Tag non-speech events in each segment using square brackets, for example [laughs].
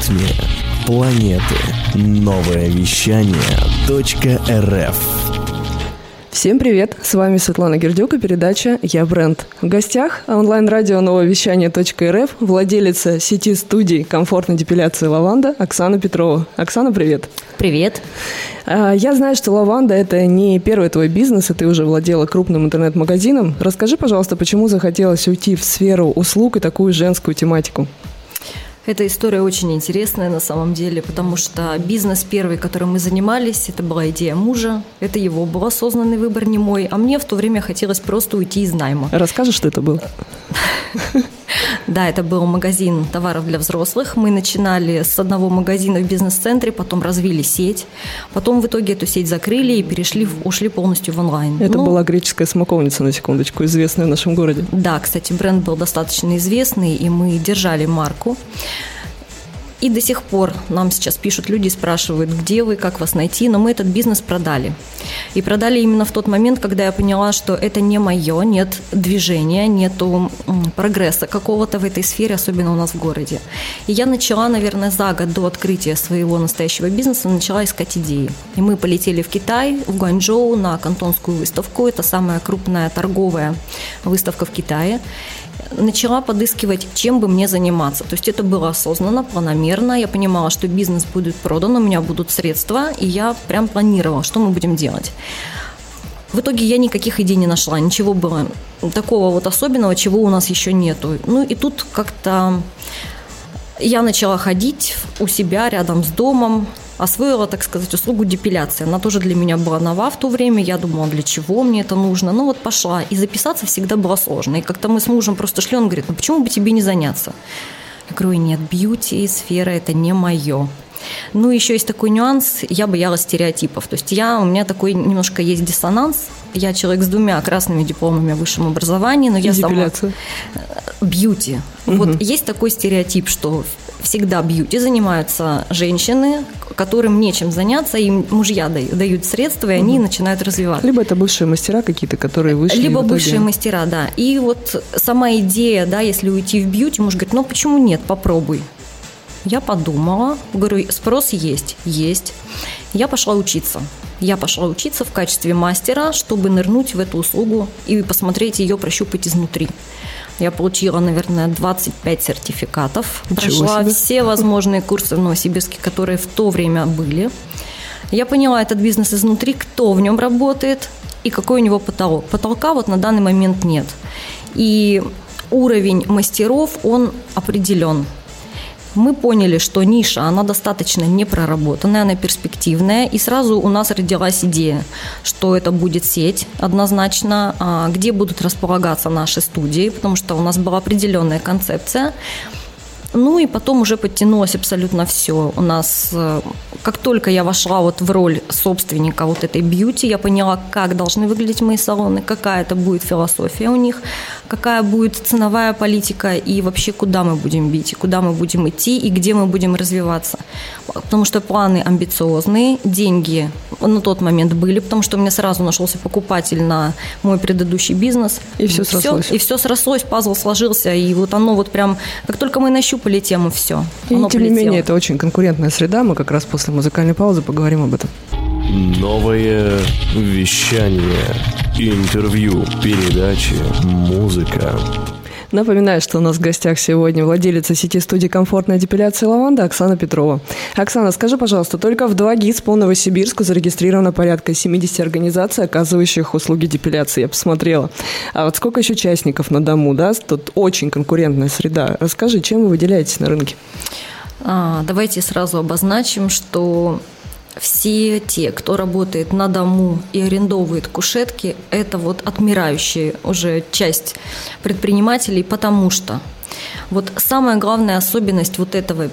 ритме планеты. Новое вещание .рф Всем привет! С вами Светлана Гердюк и передача «Я бренд». В гостях онлайн-радио новое вещание .рф владелица сети студий комфортной депиляции «Лаванда» Оксана Петрова. Оксана, привет! Привет! А, я знаю, что «Лаванда» — это не первый твой бизнес, и ты уже владела крупным интернет-магазином. Расскажи, пожалуйста, почему захотелось уйти в сферу услуг и такую женскую тематику? Эта история очень интересная на самом деле, потому что бизнес первый, которым мы занимались, это была идея мужа, это его был осознанный выбор, не мой, а мне в то время хотелось просто уйти из найма. Расскажешь, что это было? [laughs] Да, это был магазин товаров для взрослых. Мы начинали с одного магазина в бизнес-центре, потом развили сеть. Потом в итоге эту сеть закрыли и перешли, ушли полностью в онлайн. Это ну, была греческая смоковница, на секундочку, известная в нашем городе. Да, кстати, бренд был достаточно известный, и мы держали марку. И до сих пор нам сейчас пишут люди, спрашивают, где вы, как вас найти, но мы этот бизнес продали. И продали именно в тот момент, когда я поняла, что это не мое, нет движения, нету прогресса какого-то в этой сфере, особенно у нас в городе. И я начала, наверное, за год до открытия своего настоящего бизнеса, начала искать идеи. И мы полетели в Китай, в Гуанчжоу на кантонскую выставку. Это самая крупная торговая выставка в Китае начала подыскивать, чем бы мне заниматься. То есть это было осознанно, планомерно. Я понимала, что бизнес будет продан, у меня будут средства, и я прям планировала, что мы будем делать. В итоге я никаких идей не нашла, ничего было такого вот особенного, чего у нас еще нету. Ну и тут как-то я начала ходить у себя рядом с домом, освоила, так сказать, услугу депиляции. Она тоже для меня была нова в то время. Я думала, для чего мне это нужно. Ну вот пошла. И записаться всегда было сложно. И как-то мы с мужем просто шли, он говорит, ну почему бы тебе не заняться? Я говорю, нет, бьюти сфера это не мое. Ну, еще есть такой нюанс, я боялась стереотипов. То есть я, у меня такой немножко есть диссонанс. Я человек с двумя красными дипломами в высшем образовании, но И я депиляция. сама... Бьюти. Угу. Вот есть такой стереотип, что всегда бьюти занимаются женщины, которым нечем заняться, им мужья дают, дают средства, и они угу. начинают развиваться. Либо это бывшие мастера какие-то, которые вышли. Либо бывшие мастера, да. И вот сама идея, да, если уйти в бьюти, муж говорит, ну почему нет, попробуй. Я подумала, говорю, спрос есть, есть. Я пошла учиться. Я пошла учиться в качестве мастера, чтобы нырнуть в эту услугу и посмотреть ее, прощупать изнутри. Я получила, наверное, 25 сертификатов. Ничего прошла себе. все возможные курсы в Новосибирске, которые в то время были. Я поняла этот бизнес изнутри, кто в нем работает и какой у него потолок. Потолка вот на данный момент нет. И уровень мастеров, он определен мы поняли, что ниша, она достаточно непроработанная, она перспективная, и сразу у нас родилась идея, что это будет сеть однозначно, а, где будут располагаться наши студии, потому что у нас была определенная концепция. Ну и потом уже подтянулось абсолютно все. У нас, э, как только я вошла вот в роль собственника вот этой бьюти, я поняла, как должны выглядеть мои салоны, какая это будет философия у них, какая будет ценовая политика и вообще куда мы будем бить, куда мы будем идти и где мы будем развиваться. Потому что планы амбициозные, деньги на тот момент были, потому что у меня сразу нашелся покупатель на мой предыдущий бизнес. И все срослось. Все, и все срослось, пазл сложился, и вот оно вот прям, как только мы нащупали нащупали тему, все. И тем полетело. не менее, это очень конкурентная среда. Мы как раз после музыкальной паузы поговорим об этом. Новое вещание. Интервью, передачи, музыка. Напоминаю, что у нас в гостях сегодня владелица сети студии комфортной депиляции «Лаванда» Оксана Петрова. Оксана, скажи, пожалуйста, только в 2 ГИС по Новосибирску зарегистрировано порядка 70 организаций, оказывающих услуги депиляции. Я посмотрела. А вот сколько еще участников на дому, да? Тут очень конкурентная среда. Расскажи, чем вы выделяетесь на рынке? А, давайте сразу обозначим, что все те, кто работает на дому и арендовывает кушетки, это вот отмирающая уже часть предпринимателей, потому что вот самая главная особенность вот этого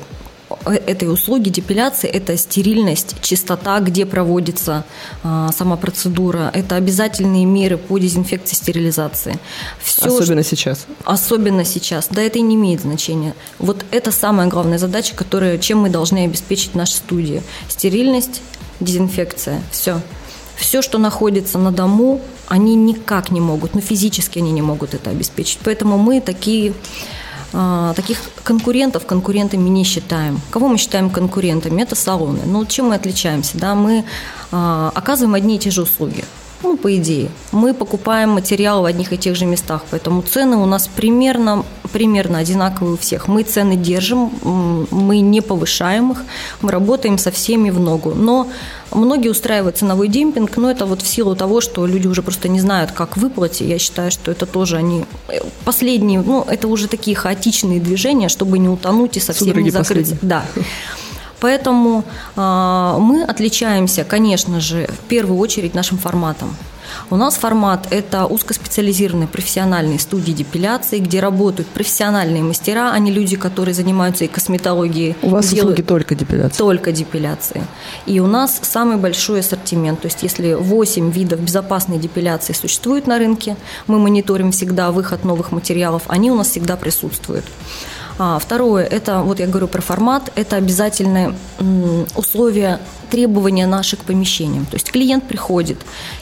этой услуги депиляции – это стерильность, чистота, где проводится а, сама процедура. Это обязательные меры по дезинфекции, стерилизации. Все, особенно что, сейчас. Особенно сейчас. Да, это и не имеет значения. Вот это самая главная задача, которая, чем мы должны обеспечить нашу студию. Стерильность, дезинфекция. Все. Все, что находится на дому, они никак не могут, ну физически они не могут это обеспечить. Поэтому мы такие таких конкурентов конкурентами не считаем. Кого мы считаем конкурентами? Это салоны. Ну, чем мы отличаемся? Да, мы а, оказываем одни и те же услуги. Ну, по идее. Мы покупаем материал в одних и тех же местах, поэтому цены у нас примерно, примерно одинаковые у всех. Мы цены держим, мы не повышаем их, мы работаем со всеми в ногу. Но многие устраивают ценовой демпинг, но это вот в силу того, что люди уже просто не знают, как выплатить. Я считаю, что это тоже они последние, ну, это уже такие хаотичные движения, чтобы не утонуть и совсем Судороги не закрыться. Да. Поэтому э, мы отличаемся, конечно же, в первую очередь нашим форматом. У нас формат – это узкоспециализированные профессиональные студии депиляции, где работают профессиональные мастера, а не люди, которые занимаются и косметологией. У вас услуги только депиляции? Только депиляции. И у нас самый большой ассортимент. То есть если 8 видов безопасной депиляции существует на рынке, мы мониторим всегда выход новых материалов, они у нас всегда присутствуют. А, второе, это, вот я говорю про формат, это обязательное условие требования наши к помещениям. То есть клиент приходит,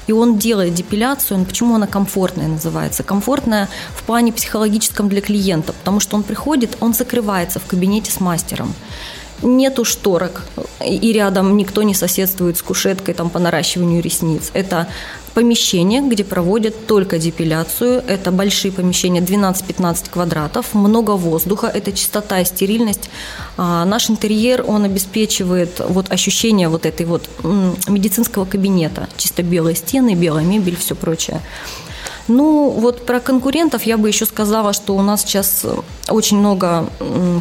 и он делает депиляцию. Почему она комфортная называется? Комфортная в плане психологическом для клиента, потому что он приходит, он закрывается в кабинете с мастером нету шторок, и рядом никто не соседствует с кушеткой там, по наращиванию ресниц. Это помещение, где проводят только депиляцию. Это большие помещения, 12-15 квадратов, много воздуха, это чистота и стерильность. А наш интерьер, он обеспечивает вот ощущение вот этой вот медицинского кабинета. Чисто белые стены, белая мебель, все прочее. Ну, вот про конкурентов я бы еще сказала, что у нас сейчас э, очень много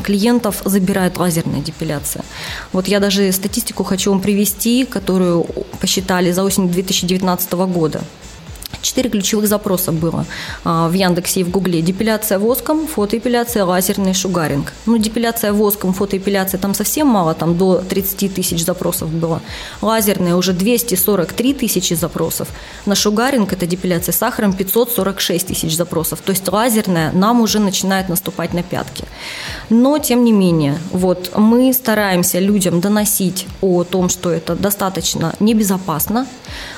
клиентов забирает лазерная депиляция. Вот я даже статистику хочу вам привести, которую посчитали за осень 2019 года. Четыре ключевых запроса было а, в Яндексе и в Гугле. Депиляция воском, фотоэпиляция, лазерный шугаринг. Ну, депиляция воском, фотоэпиляция там совсем мало, там до 30 тысяч запросов было. Лазерная уже 243 тысячи запросов. На шугаринг, это депиляция сахаром, 546 тысяч запросов. То есть лазерная нам уже начинает наступать на пятки. Но, тем не менее, вот мы стараемся людям доносить о том, что это достаточно небезопасно,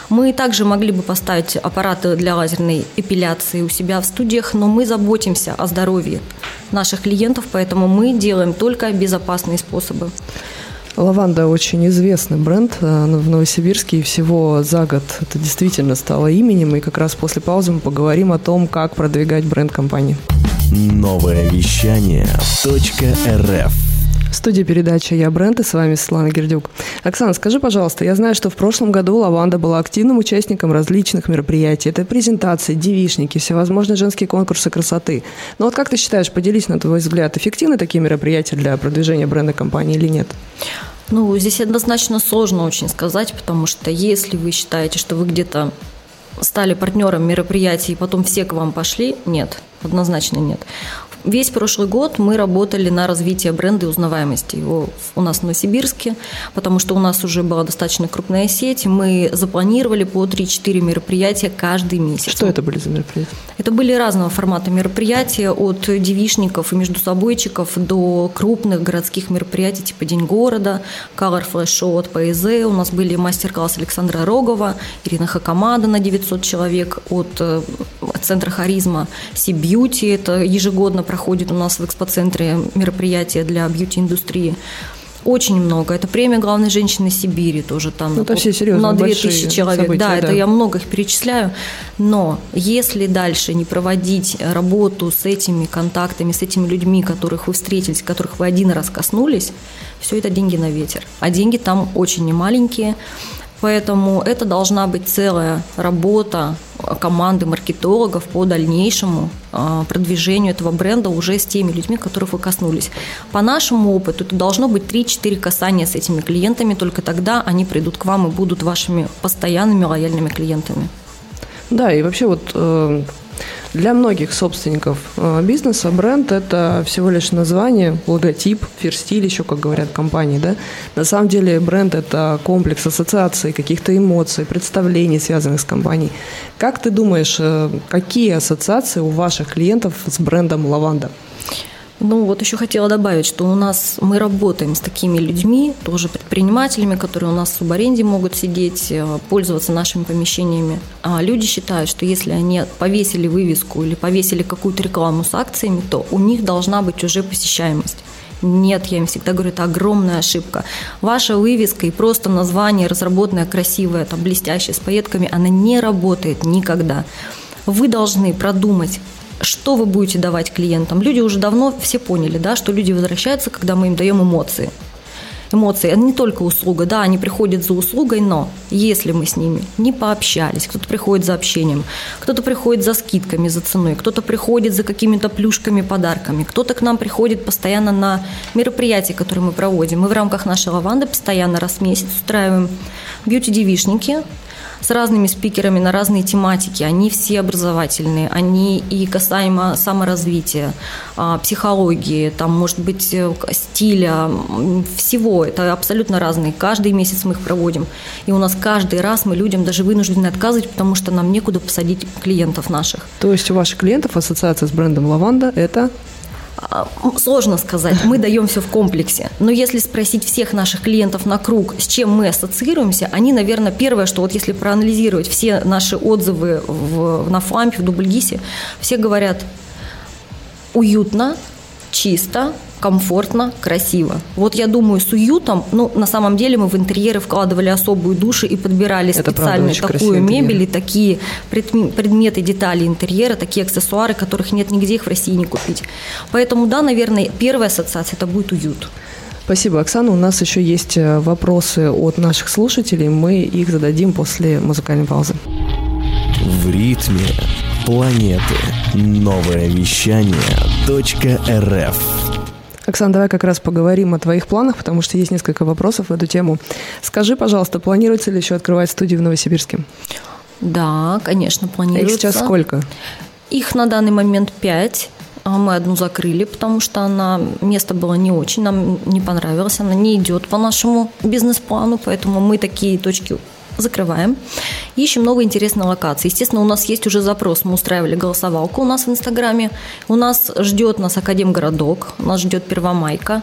мы также могли бы поставить аппараты для лазерной эпиляции у себя в студиях, но мы заботимся о здоровье наших клиентов, поэтому мы делаем только безопасные способы. Лаванда очень известный бренд э, в Новосибирске, и всего за год это действительно стало именем, и как раз после паузы мы поговорим о том, как продвигать бренд компании. Новое вещание .рф в студии передачи «Я бренд» и с вами Светлана Гердюк. Оксана, скажи, пожалуйста, я знаю, что в прошлом году Лаванда была активным участником различных мероприятий. Это презентации, девишники, всевозможные женские конкурсы красоты. Но вот как ты считаешь, поделись на твой взгляд, эффективны такие мероприятия для продвижения бренда компании или нет? Ну, здесь однозначно сложно очень сказать, потому что если вы считаете, что вы где-то стали партнером мероприятий, и потом все к вам пошли, нет, однозначно нет. Весь прошлый год мы работали на развитие бренда и узнаваемости его у нас в Новосибирске, потому что у нас уже была достаточно крупная сеть. Мы запланировали по 3-4 мероприятия каждый месяц. Что это были за мероприятия? Это были разного формата мероприятия, от девишников и междусобойчиков до крупных городских мероприятий, типа День города, Color Flash Show от ПСЗ. У нас были мастер-класс Александра Рогова, Ирина Хакамада на 900 человек от, от э, Центра Харизма, Си Бьюти. Это ежегодно проходит у нас в экспоцентре мероприятия для бьюти-индустрии. Очень много. Это премия главной женщины Сибири тоже там. Ну, это все серьезно. На 2000 человек. События, да, да, это я много их перечисляю. Но если дальше не проводить работу с этими контактами, с этими людьми, которых вы встретились, которых вы один раз коснулись, все это деньги на ветер. А деньги там очень немаленькие. Поэтому это должна быть целая работа команды маркетологов по дальнейшему а, продвижению этого бренда уже с теми людьми, которых вы коснулись. По нашему опыту это должно быть 3-4 касания с этими клиентами, только тогда они придут к вам и будут вашими постоянными лояльными клиентами. Да, и вообще вот э, для многих собственников э, бизнеса бренд – это всего лишь название, логотип, ферстиль еще, как говорят компании. Да? На самом деле бренд – это комплекс ассоциаций, каких-то эмоций, представлений, связанных с компанией. Как ты думаешь, э, какие ассоциации у ваших клиентов с брендом «Лаванда»? Ну, вот еще хотела добавить, что у нас мы работаем с такими людьми, тоже предпринимателями, которые у нас в субаренде могут сидеть, э, пользоваться нашими помещениями. А люди считают, что если они повесили вывеску или повесили какую-то рекламу с акциями, то у них должна быть уже посещаемость. Нет, я им всегда говорю, это огромная ошибка. Ваша вывеска и просто название разработанное, красивое, там, блестящее, с пайетками, она не работает никогда. Вы должны продумать, что вы будете давать клиентам. Люди уже давно все поняли, да, что люди возвращаются, когда мы им даем эмоции эмоции. Это не только услуга, да, они приходят за услугой, но если мы с ними не пообщались, кто-то приходит за общением, кто-то приходит за скидками, за ценой, кто-то приходит за какими-то плюшками, подарками, кто-то к нам приходит постоянно на мероприятия, которые мы проводим. Мы в рамках нашей лаванды постоянно раз в месяц устраиваем бьюти-девишники, с разными спикерами на разные тематики. Они все образовательные, они и касаемо саморазвития, а, психологии, там, может быть, э, стиля, всего. Это абсолютно разные. Каждый месяц мы их проводим. И у нас каждый раз мы людям даже вынуждены отказывать, потому что нам некуда посадить клиентов наших. То есть у ваших клиентов ассоциация с брендом «Лаванда» – это сложно сказать, мы даем все в комплексе. Но если спросить всех наших клиентов на круг, с чем мы ассоциируемся, они, наверное, первое, что вот если проанализировать все наши отзывы в, на Флампе, в Дубльгисе, все говорят уютно, чисто, комфортно, красиво. Вот я думаю, с уютом, ну, на самом деле мы в интерьеры вкладывали особую душу и подбирали Это специально такую мебель и такие предметы, детали интерьера, такие аксессуары, которых нет нигде их в России не купить. Поэтому, да, наверное, первая ассоциация – это будет уют. Спасибо, Оксана. У нас еще есть э, вопросы от наших слушателей. Мы их зададим после музыкальной паузы. В ритме планеты. Новое вещание .рф Оксана, давай как раз поговорим о твоих планах, потому что есть несколько вопросов в эту тему. Скажи, пожалуйста, планируется ли еще открывать студию в Новосибирске? Да, конечно, планируется. Их сейчас сколько? Их на данный момент пять. А мы одну закрыли, потому что она, место было не очень, нам не понравилось, она не идет по нашему бизнес-плану, поэтому мы такие точки закрываем. Ищем новые интересные локации. Естественно, у нас есть уже запрос. Мы устраивали голосовалку у нас в Инстаграме. У нас ждет нас Академгородок, нас ждет Первомайка,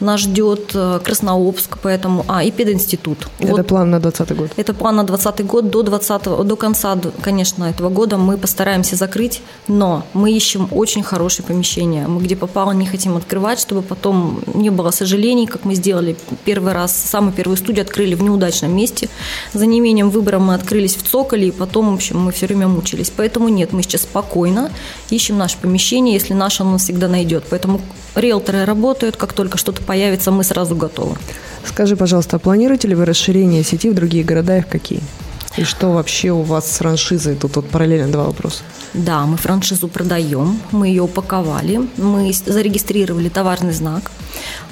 нас ждет э, Краснообск, поэтому... А, и пединститут. Это вот. план на 2020 год? Это план на 2020 год. До, 20, до конца, конечно, этого года мы постараемся закрыть, но мы ищем очень хорошее помещение. Мы где попало не хотим открывать, чтобы потом не было сожалений, как мы сделали первый раз. Самую первую студию открыли в неудачном месте. За неимением выбора мы открылись в Цоколе, и потом, в общем, мы все время мучились. Поэтому нет, мы сейчас спокойно ищем наше помещение. Если наше, оно всегда найдет. Поэтому риэлторы работают, как только что-то появится, мы сразу готовы. Скажи, пожалуйста, а планируете ли вы расширение сети в другие города и в какие? И что вообще у вас с франшизой? Тут вот параллельно два вопроса. Да, мы франшизу продаем, мы ее упаковали, мы зарегистрировали товарный знак.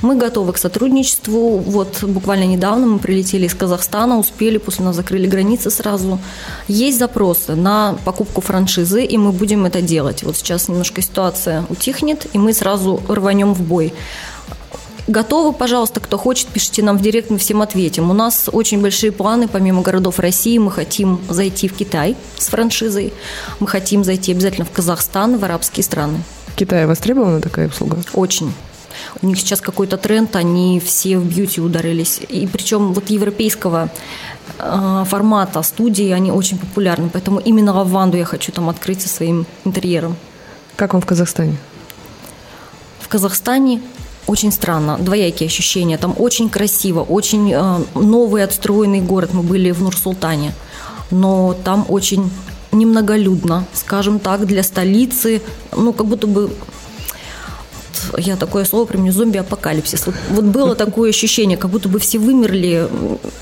Мы готовы к сотрудничеству. Вот буквально недавно мы прилетели из Казахстана, успели, после нас закрыли границы сразу. Есть запросы на покупку франшизы, и мы будем это делать. Вот сейчас немножко ситуация утихнет, и мы сразу рванем в бой. Готовы, пожалуйста, кто хочет, пишите нам в директ, мы всем ответим. У нас очень большие планы, помимо городов России, мы хотим зайти в Китай с франшизой, мы хотим зайти обязательно в Казахстан, в арабские страны. В Китае востребована такая услуга? Очень. У них сейчас какой-то тренд, они все в бьюти ударились. И причем вот европейского э, формата студии, они очень популярны. Поэтому именно лаванду я хочу там открыть со своим интерьером. Как вам в Казахстане? В Казахстане очень странно, двоякие ощущения. Там очень красиво, очень э, новый отстроенный город. Мы были в Нур-Султане, но там очень немноголюдно, скажем так, для столицы. Ну, как будто бы я такое слово применю, зомби-апокалипсис. Вот, вот было [laughs] такое ощущение, как будто бы все вымерли,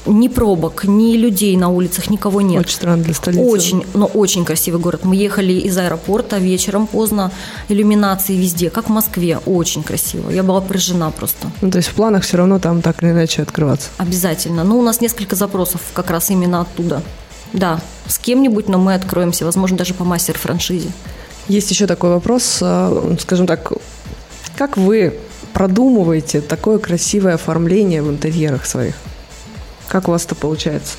ни пробок, ни людей на улицах, никого нет. Очень странно для столицы. Очень, но очень красивый город. Мы ехали из аэропорта вечером поздно, иллюминации везде, как в Москве, очень красиво. Я была поражена просто. Ну, то есть в планах все равно там так или иначе открываться? Обязательно. Ну, у нас несколько запросов как раз именно оттуда. Да, с кем-нибудь, но мы откроемся, возможно, даже по мастер-франшизе. Есть еще такой вопрос, а, скажем так, как вы продумываете такое красивое оформление в интерьерах своих? Как у вас это получается?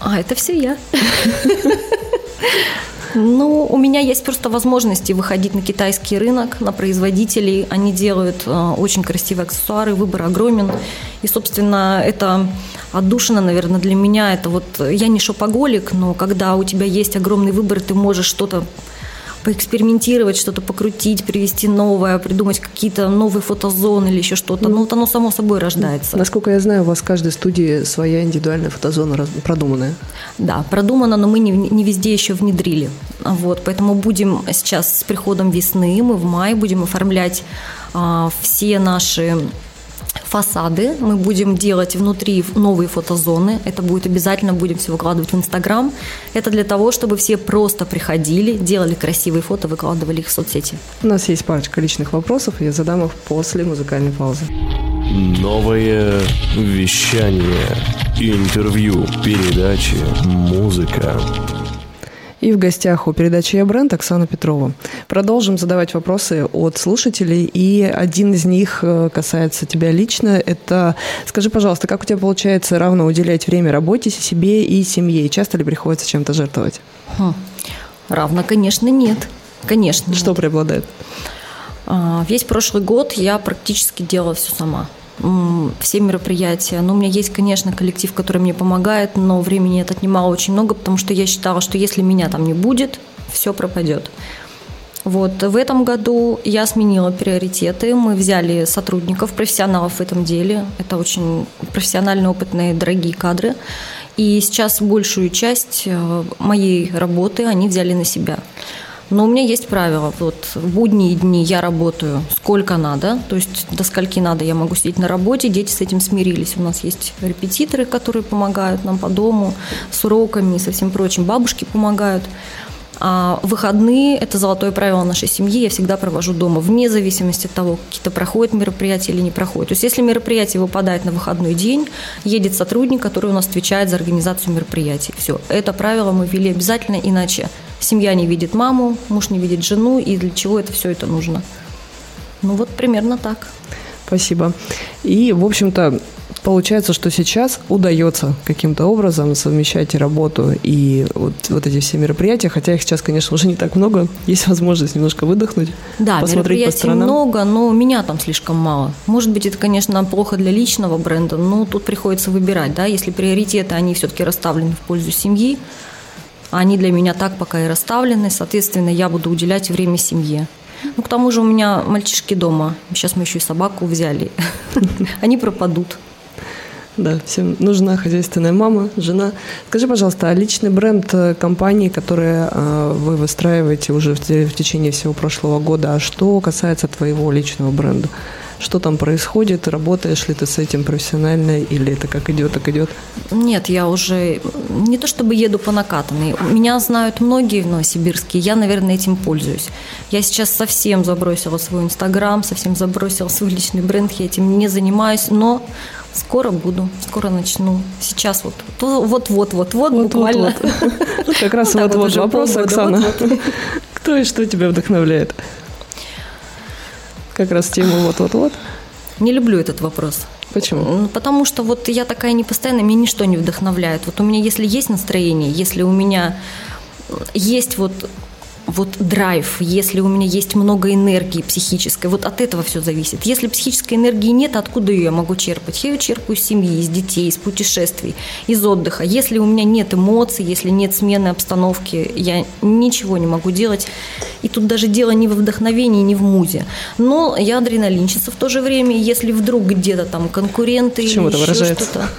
А, это все я. Ну, у меня есть просто возможности выходить на китайский рынок, на производителей. Они делают э, очень красивые аксессуары, выбор огромен. И, собственно, это отдушина, наверное, для меня. Это вот я не шопоголик, но когда у тебя есть огромный выбор, ты можешь что-то поэкспериментировать, что-то покрутить, привести новое, придумать какие-то новые фотозоны или еще что-то. Ну, вот оно само собой рождается. Насколько я знаю, у вас в каждой студии своя индивидуальная фотозона продуманная. Да, продумана, но мы не, не везде еще внедрили. Вот, поэтому будем сейчас с приходом весны, мы в мае будем оформлять а, все наши фасады. Мы будем делать внутри новые фотозоны. Это будет обязательно, будем все выкладывать в Инстаграм. Это для того, чтобы все просто приходили, делали красивые фото, выкладывали их в соцсети. У нас есть парочка личных вопросов, я задам их после музыкальной паузы. Новое вещание, интервью, передачи, музыка. И в гостях у передачи «Я бренд» Оксана Петрова. Продолжим задавать вопросы от слушателей, и один из них э, касается тебя лично. Это, скажи, пожалуйста, как у тебя получается равно уделять время работе, себе и семье? часто ли приходится чем-то жертвовать? Хм. Равно, конечно, нет. Конечно. Что нет. преобладает? А, весь прошлый год я практически делала все сама все мероприятия. Но у меня есть, конечно, коллектив, который мне помогает, но времени это отнимало очень много, потому что я считала, что если меня там не будет, все пропадет. Вот. В этом году я сменила приоритеты. Мы взяли сотрудников, профессионалов в этом деле. Это очень профессионально опытные, дорогие кадры. И сейчас большую часть э, моей работы они взяли на себя. Но у меня есть правило. Вот в будние дни я работаю сколько надо, то есть до скольки надо я могу сидеть на работе. Дети с этим смирились. У нас есть репетиторы, которые помогают нам по дому с уроками и со всем прочим. Бабушки помогают. А выходные – это золотое правило нашей семьи. Я всегда провожу дома, вне зависимости от того, какие-то проходят мероприятия или не проходят. То есть, если мероприятие выпадает на выходной день, едет сотрудник, который у нас отвечает за организацию мероприятий. Все. Это правило мы ввели обязательно, иначе семья не видит маму, муж не видит жену, и для чего это все это нужно. Ну вот примерно так. Спасибо. И, в общем-то, Получается, что сейчас удается каким-то образом совмещать и работу, и вот, вот эти все мероприятия, хотя их сейчас, конечно, уже не так много, есть возможность немножко выдохнуть, да, посмотреть по сторонам. много, но меня там слишком мало. Может быть, это, конечно, плохо для личного бренда, но тут приходится выбирать, да, если приоритеты, они все-таки расставлены в пользу семьи, они для меня так пока и расставлены, соответственно, я буду уделять время семье. Ну, к тому же у меня мальчишки дома. Сейчас мы еще и собаку взяли. [laughs] Они пропадут. Да, всем нужна хозяйственная мама, жена. Скажи, пожалуйста, а личный бренд э, компании, который э, вы выстраиваете уже в, в течение всего прошлого года, а что касается твоего личного бренда? Что там происходит? Работаешь ли ты с этим профессионально или это как идет, так идет? Нет, я уже не то чтобы еду по накатанной. Меня знают многие в Новосибирске, я, наверное, этим пользуюсь. Я сейчас совсем забросила свой Инстаграм, совсем забросила свой личный бренд, я этим не занимаюсь, но Скоро буду, скоро начну. Сейчас вот, вот-вот-вот-вот, буквально. [laughs] Как раз [laughs] вот-вот вопрос, Оксана. [laughs] Кто и что тебя вдохновляет? Как раз тему вот-вот-вот. Не люблю этот вопрос. Почему? Потому что вот я такая непостоянная, меня ничто не вдохновляет. Вот у меня, если есть настроение, если у меня есть вот вот драйв, если у меня есть много энергии психической, вот от этого все зависит. Если психической энергии нет, откуда ее я могу черпать? Я ее черпаю из семьи, из детей, из путешествий, из отдыха. Если у меня нет эмоций, если нет смены обстановки, я ничего не могу делать. И тут даже дело не во вдохновении, не в музе. Но я адреналинщица в то же время, если вдруг где-то там конкуренты или еще что-то.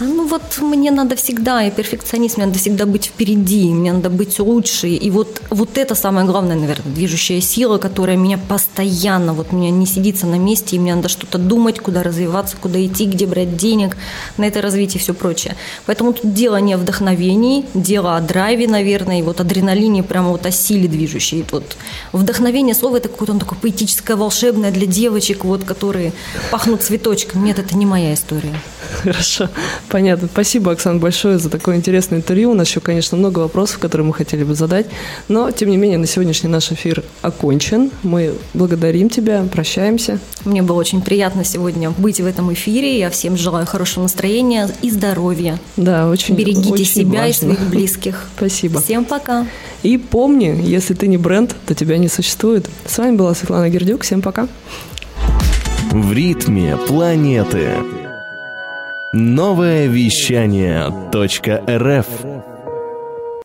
А, ну вот мне надо всегда, я перфекционист, мне надо всегда быть впереди, мне надо быть лучше. И вот, вот это самое главное, наверное, движущая сила, которая меня постоянно, вот меня не сидится на месте, и мне надо что-то думать, куда развиваться, куда идти, где брать денег на это развитие и все прочее. Поэтому тут дело не о вдохновении, дело о драйве, наверное, и вот адреналине, прямо вот о силе движущей. Вот вдохновение слово это какое-то такое поэтическое, волшебное для девочек, вот, которые пахнут цветочком. Нет, это не моя история. Хорошо, понятно. Спасибо, Оксана, большое за такое интересное интервью. У нас еще, конечно, много вопросов, которые мы хотели бы задать, но, тем не не менее, на сегодняшний наш эфир окончен. Мы благодарим тебя, прощаемся. Мне было очень приятно сегодня быть в этом эфире. Я всем желаю хорошего настроения и здоровья. Да, очень Берегите очень себя важно. и своих близких. [laughs] Спасибо. Всем пока. И помни, если ты не бренд, то тебя не существует. С вами была Светлана Гердюк. Всем пока. В ритме планеты. Новое вещание .рф